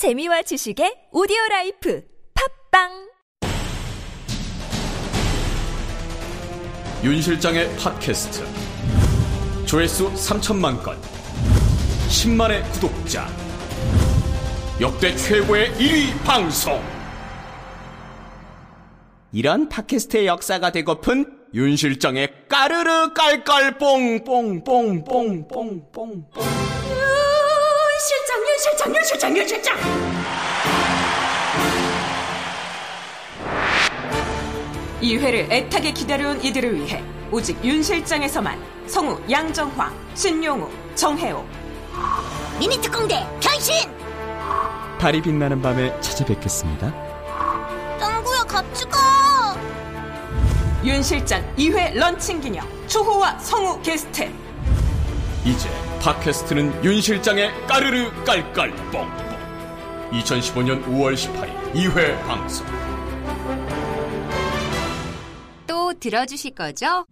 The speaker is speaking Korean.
재미와 지식의 오디오 라이프 팟빵! 윤 실장의 팟캐스트. 조회수 3천만 건. 10만의 구독자. 역대 최고의 1위 방송. 이런 팟캐스트의 역사가 되고픈 윤 실장의 까르르 깔깔 뽕뽕뽕뽕뽕뽕뽕. 윤 실장, 윤 실장, 윤 실장. 이 회를 애타게 기다려온 이들을 위해 오직 윤 실장에서만 성우 양정화, 신용우, 정혜호, 미니 특공대 변신! 달이 빛나는 밤에 찾아뵙겠습니다 짱구야 같이 가! 윤 실장 2회 런칭 기념 추호와 성우 게스트 이제 팟캐스트는 윤 실장의 까르르 깔깔 뽕뽕 2015년 5월 18일 2회 방송 또 들어주실 거죠?